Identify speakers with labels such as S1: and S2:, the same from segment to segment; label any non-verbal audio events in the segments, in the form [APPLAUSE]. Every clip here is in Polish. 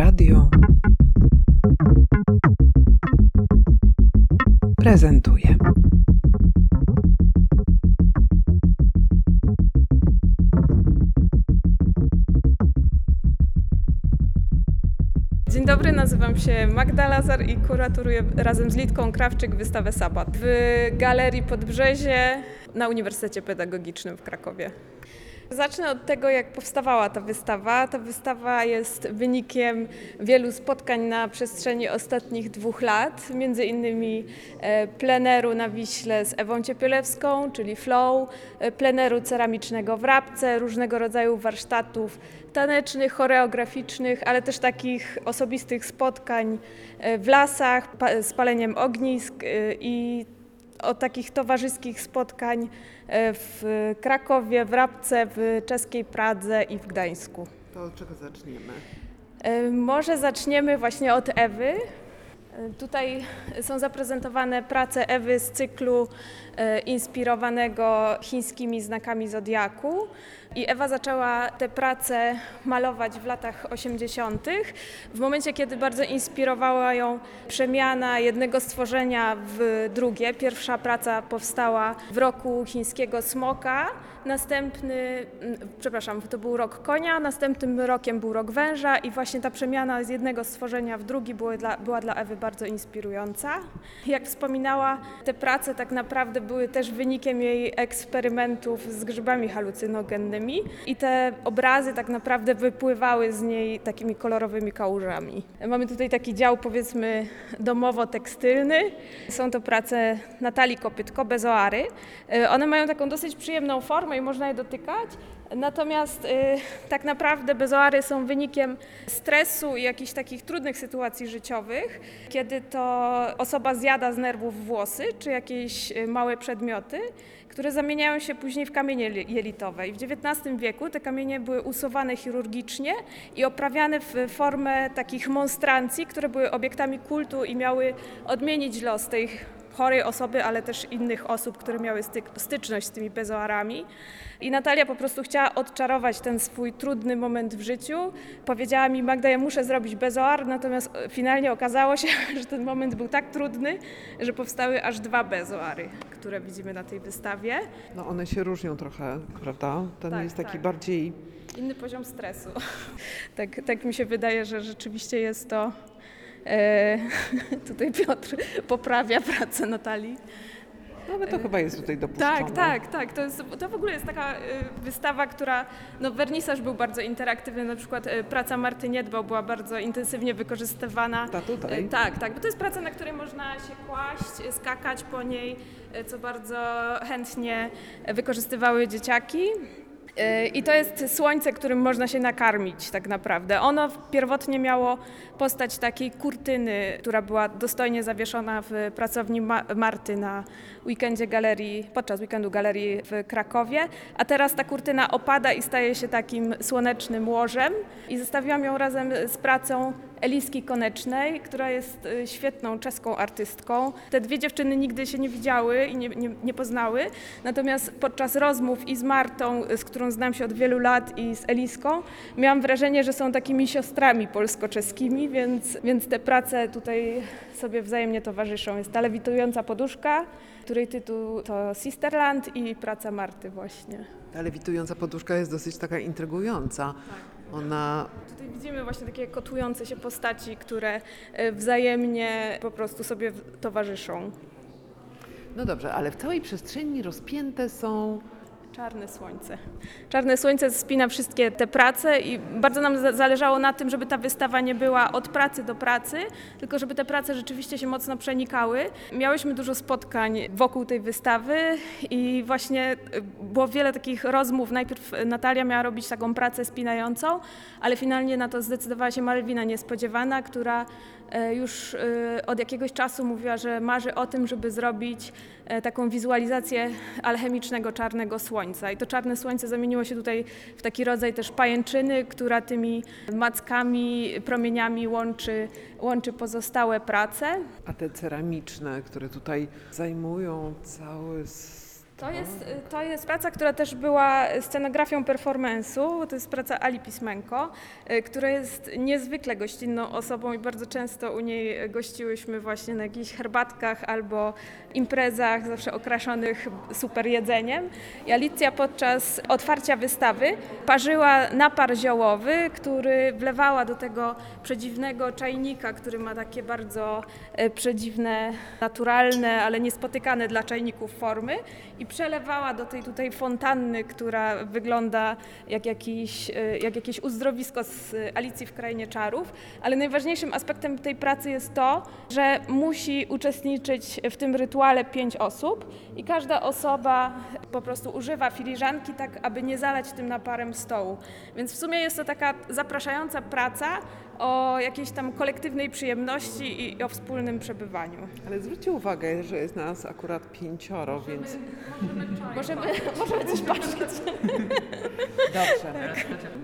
S1: Radio prezentuje.
S2: Dzień dobry, nazywam się Magda Lazar i kuraturuję razem z Litką Krawczyk wystawę Sabat w Galerii Podbrzezie na Uniwersytecie Pedagogicznym w Krakowie. Zacznę od tego, jak powstawała ta wystawa. Ta wystawa jest wynikiem wielu spotkań na przestrzeni ostatnich dwóch lat, między innymi e, pleneru na Wiśle z Ewą Ciepielewską, czyli Flow, e, pleneru ceramicznego w Rabce, różnego rodzaju warsztatów tanecznych, choreograficznych, ale też takich osobistych spotkań e, w lasach, z paleniem ognisk i od takich towarzyskich spotkań e, w Krakowie, w Rabce, w czeskiej Pradze i w Gdańsku.
S1: To od czego zaczniemy?
S2: E, Może zaczniemy właśnie od Ewy. Tutaj są zaprezentowane prace Ewy z cyklu e, inspirowanego chińskimi znakami zodiaku. I Ewa zaczęła te prace malować w latach 80., w momencie, kiedy bardzo inspirowała ją przemiana jednego stworzenia w drugie. Pierwsza praca powstała w roku chińskiego smoka, następny, przepraszam, to był rok konia, następnym rokiem był rok węża i właśnie ta przemiana z jednego stworzenia w drugi były dla, była dla Ewy bardzo inspirująca. Jak wspominała, te prace tak naprawdę były też wynikiem jej eksperymentów z grzybami halucynogennymi i te obrazy tak naprawdę wypływały z niej takimi kolorowymi kałużami. Mamy tutaj taki dział powiedzmy domowo-tekstylny. Są to prace Natalii Kopytko, bezoary. E, One mają taką dosyć przyjemną formę i można je dotykać. Natomiast y, tak naprawdę bezoary są wynikiem stresu i jakichś takich trudnych sytuacji życiowych, kiedy to osoba zjada z nerwów włosy czy jakieś y, małe przedmioty, które zamieniają się później w kamienie li- jelitowe. I w XIX wieku te kamienie były usuwane chirurgicznie i oprawiane w formę takich monstrancji, które były obiektami kultu i miały odmienić los tej chorej osoby, ale też innych osób, które miały styk, styczność z tymi bezoarami. I Natalia po prostu chciała odczarować ten swój trudny moment w życiu. Powiedziała mi, Magda, ja muszę zrobić bezoar, natomiast e, finalnie okazało się, [LAUGHS] że ten moment był tak trudny, że powstały aż dwa bezoary, które widzimy na tej wystawie.
S1: No one się różnią trochę, prawda? Ten
S2: Tak,
S1: jest taki
S2: tak.
S1: bardziej...
S2: Inny poziom stresu. [LAUGHS] tak, tak mi się wydaje, że rzeczywiście jest to. E, [LAUGHS] tutaj Piotr poprawia pracę Natalii.
S1: No ale to chyba jest tutaj dopuszczone.
S2: Tak, tak, tak. To, jest, to w ogóle jest taka y, wystawa, która, no wernisaż był bardzo interaktywny, na przykład praca Marty Niedbał była bardzo intensywnie wykorzystywana.
S1: Ta tutaj?
S2: Tak, tak, bo to jest praca, na której można się kłaść, skakać po niej, co bardzo chętnie wykorzystywały dzieciaki. Y, I to jest słońce, którym można się nakarmić tak naprawdę. Ono pierwotnie miało postać takiej kurtyny, która była dostojnie zawieszona w pracowni Ma- Marty na weekendzie galerii, podczas weekendu galerii w Krakowie, a teraz ta kurtyna opada i staje się takim słonecznym łożem i zestawiłam ją razem z pracą Eliski Konecznej, która jest y, świetną czeską artystką. Te dwie dziewczyny nigdy się nie widziały i nie, nie, nie poznały, natomiast podczas rozmów i z Martą, y, z którą znam się od wielu lat, i z Eliską, miałam wrażenie, że są takimi siostrami polsko-czeskimi, więc, więc te prace tutaj sobie wzajemnie towarzyszą. Jest ta lewitująca poduszka, której tytuł to Sisterland i praca Marty właśnie.
S1: Ta lewitująca poduszka jest dosyć taka intrygująca.
S2: Tak.
S1: Ona
S2: Tutaj widzimy właśnie takie kotłujące się postaci, które e, wzajemnie po prostu sobie towarzyszą.
S1: No dobrze, ale w całej przestrzeni rozpięte są.
S2: Czarne słońce. Czarne słońce spina wszystkie te prace i bardzo nam za- zależało na tym, żeby ta wystawa nie była od pracy do pracy, tylko żeby te prace rzeczywiście się mocno przenikały. Miałyśmy dużo spotkań wokół tej wystawy i właśnie y, było wiele takich rozmów. Najpierw Natalia miała robić taką pracę spinającą, ale finalnie na to zdecydowała się Malwina Niespodziewana, która już e, od jakiegoś czasu mówiła, że marzy o tym, żeby zrobić e, taką wizualizację alchemicznego czarnego słońca. I to czarne słońce zamieniło się tutaj w taki rodzaj też pajęczyny, która tymi mackami, promieniami łączy, łączy pozostałe prace.
S1: A te ceramiczne, które tutaj zajmują cały
S2: To jest, to jest praca, która też była scenografią performance'u. To jest praca Ali Pismenko, y, która jest niezwykle gościnną osobą i bardzo często u niej gościłyśmy właśnie na jakichś herbatkach albo imprezach, zawsze okraszonych super jedzeniem. I Alicja podczas otwarcia wystawy parzyła napar ziołowy, który wlewała do tego przedziwnego czajnika, który ma takie bardzo e, przedziwne, naturalne, ale niespotykane dla czajników formy i przelewała do tej tutaj fontanny, która wygląda jak, jakiś, e, jak jakieś uzdrowisko z Alicji w Krainie Czarów. Ale najważniejszym aspektem tej pracy jest to, że musi uczestniczyć w tym rytuale pięć osób i każda osoba po prostu używa filiżanki tak, aby nie zalać tym naparem stołu. Więc w sumie jest to taka zapraszająca praca o jakiejś tam kolektywnej przyjemności i, o wspólnym przebywaniu.
S1: Ale zwróćcie uwagę, że jest nas akurat pięcioro, więc
S2: Możemy, [LAUGHS] możemy coś patrzeć.
S1: dobrze.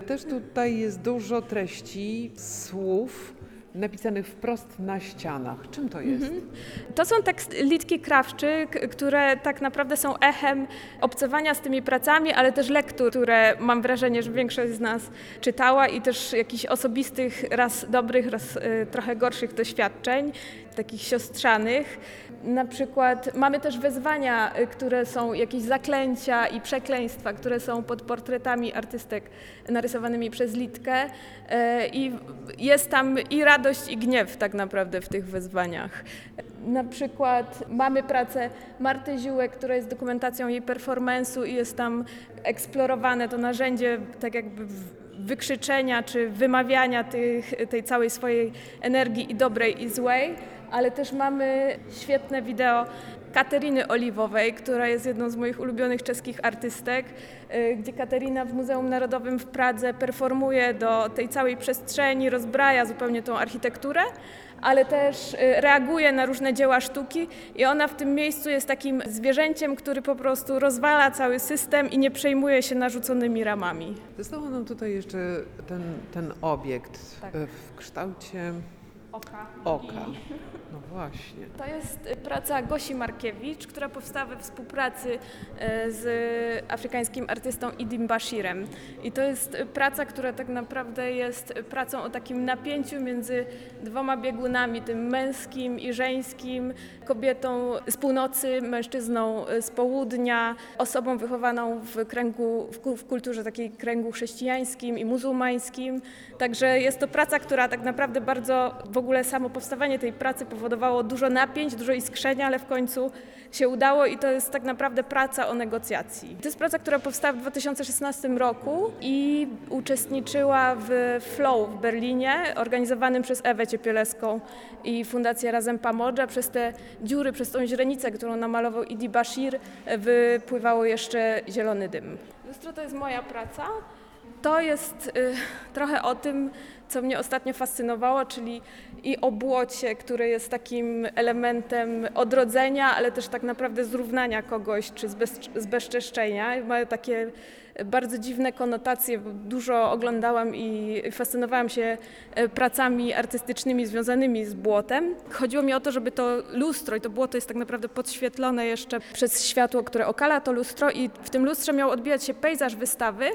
S1: Też tutaj jest dużo treści, słów napisanych wprost na ścianach. Czym to jest?
S2: To są tak litki krawczy, k- które tak naprawdę są echem obcowania z tymi pracami, ale też lektur, które mam wrażenie, że większość z nas czytała i też jakichś osobistych, raz dobrych, raz y, trochę gorszych doświadczeń, takich siostrzanych. Na przykład mamy też wezwania, y, które są jakieś zaklęcia i przekleństwa, które są pod portretami artystek narysowanymi przez Litkę y, i jest tam i radość i gniew tak naprawdę w tych wezwaniach. Na przykład mamy pracę Marty Ziółek, która jest dokumentacją jej performance'u i jest tam eksplorowane to narzędzie tak jakby w- wykrzyczenia czy wymawiania tych, tej całej swojej energii i dobrej i złej, ale też mamy świetne wideo Kateryny Oliwowej, która jest jedną z moich ulubionych czeskich artystek, y, gdzie Katerina w Muzeum Narodowym w Pradze performuje do tej całej przestrzeni, rozbraja zupełnie tą architekturę, ale też y, reaguje na różne dzieła sztuki i ona w tym miejscu jest takim zwierzęciem, który po prostu rozwala cały system i nie przejmuje się narzuconymi ramami.
S1: Został nam tutaj jeszcze ten, ten obiekt
S2: Tak.
S1: e, w kształcie
S2: Oka.
S1: oka. No właśnie. [LAUGHS]
S2: To jest y, praca Gosi Markiewicz, która powstała we współpracy y, z afrykańskim artystą Idim Bashirem. I to jest y, praca, która tak naprawdę jest pracą o takim napięciu między dwoma biegunami, tym męskim i żeńskim, kobietą z północy, mężczyzną z południa, osobą wychowaną w kręgu, w kulturze takiej kręgu chrześcijańskim i muzułmańskim. Także jest to praca, która tak naprawdę bardzo, w ogóle samo powstawanie tej pracy powodowało dużo napięć, dużo iskrzenia, ale w końcu się udało i to jest tak naprawdę praca o negocjacji. To jest praca, która powstała w 2016 roku i uczestniczyła w Flow w Berlinie, organizowanym przez Ewę Ciepieleską i Fundację Razem Pamodża. Przez te dziury, przez tą źrenicę, którą namalował Idi Bashir, wypływało jeszcze zielony dym. Lustro to jest moja praca. To jest y, trochę o tym, co mnie ostatnio fascynowało, czyli i o błocie, które jest takim elementem odrodzenia, ale też tak naprawdę zrównania kogoś czy zbez, zbezczeszczenia. Ma takie bardzo dziwne konotacje, bo dużo oglądałam i fascynowałam się e, pracami artystycznymi związanymi z błotem. Chodziło mi o to, żeby to lustro, i to błoto jest tak naprawdę podświetlone jeszcze przez światło, które okala to lustro i w tym lustrze miał odbijać się pejzaż wystawy,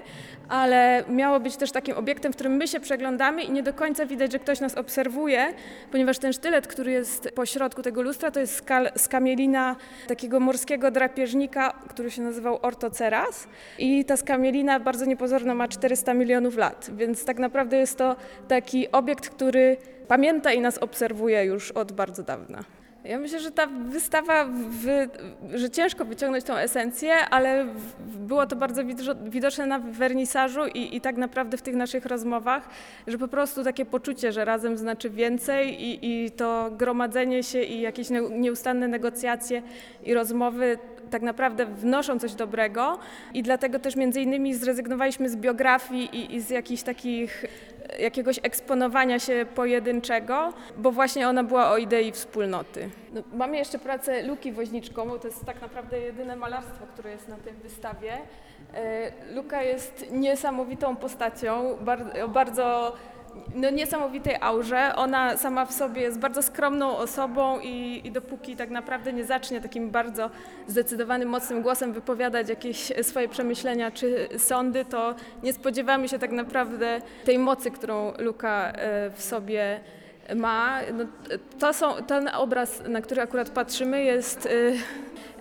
S2: ale miało być też takim obiektem, w którym my się przeglądamy i nie do końca widać, że ktoś nas obserwuje, ponieważ ten sztylet, który jest po środku tego lustra, to jest skal, skamielina takiego morskiego drapieżnika, który się nazywał Ortoceras i ta skamielina bardzo niepozorna ma 400 milionów lat, więc tak naprawdę jest to taki obiekt, który pamięta i nas obserwuje już od bardzo dawna. Ja myślę, że ta wystawa, że ciężko wyciągnąć tą esencję, ale było to bardzo widoczne na wernisażu i, i tak naprawdę w tych naszych rozmowach, że po prostu takie poczucie, że razem znaczy więcej i, i to gromadzenie się i jakieś ne- nieustanne negocjacje i rozmowy tak naprawdę wnoszą coś dobrego i dlatego też między innymi zrezygnowaliśmy z biografii i, i z jakichś takich jakiegoś eksponowania się pojedynczego, bo właśnie ona była o idei wspólnoty. No, mamy jeszcze pracę Luki Woźniczką, to jest tak naprawdę jedyne malarstwo, które jest na tej wystawie. E, Luka jest niesamowitą postacią, bardzo no, niesamowitej aurze. Ona sama w sobie jest bardzo skromną osobą i, i dopóki tak naprawdę nie zacznie takim bardzo zdecydowanym, mocnym głosem wypowiadać jakieś swoje przemyślenia czy sądy, to nie spodziewamy się tak naprawdę tej mocy, którą Luka e, w sobie ma. No, to są, ten obraz, na który akurat patrzymy, jest y,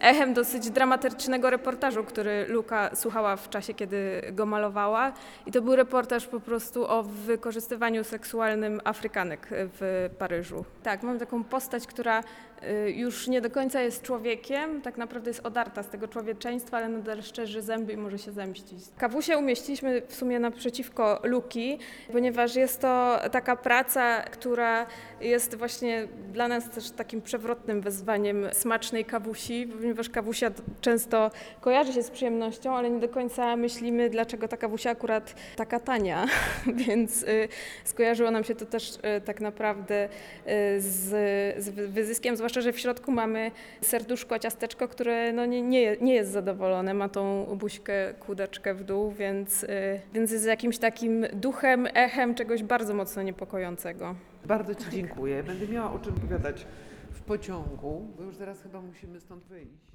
S2: echem dosyć dramatycznego reportażu, który Luka słuchała w czasie, kiedy go malowała. I to był reportaż po prostu o wykorzystywaniu seksualnym Afrykanek w Paryżu. Tak, mam taką postać, która y, już nie do końca jest człowiekiem, tak naprawdę jest odarta z tego człowieczeństwa, ale nadal szczerzy zęby i może się zemścić. Kawusie umieściliśmy w sumie naprzeciwko Luki, ponieważ jest to taka praca, która jest właśnie dla nas też takim przewrotnym wezwaniem smacznej kawusi, ponieważ kawusia często kojarzy się z przyjemnością, ale nie do końca myślimy, dlaczego ta kawusia akurat taka tania, [LAUGHS] więc y, skojarzyło nam się to też y, tak naprawdę y, z, z wy- wyzyskiem, zwłaszcza, że w środku mamy serduszko, ciasteczko, które no nie, nie, nie jest zadowolone, ma tą buźkę, kłódeczkę w dół, więc, więc jest jakimś takim duchem, echem czegoś bardzo mocno niepokojącego.
S1: Bardzo Ci dziękuję. Będę miała o czym powiadać w pociągu, bo już zaraz chyba musimy stąd wyjść.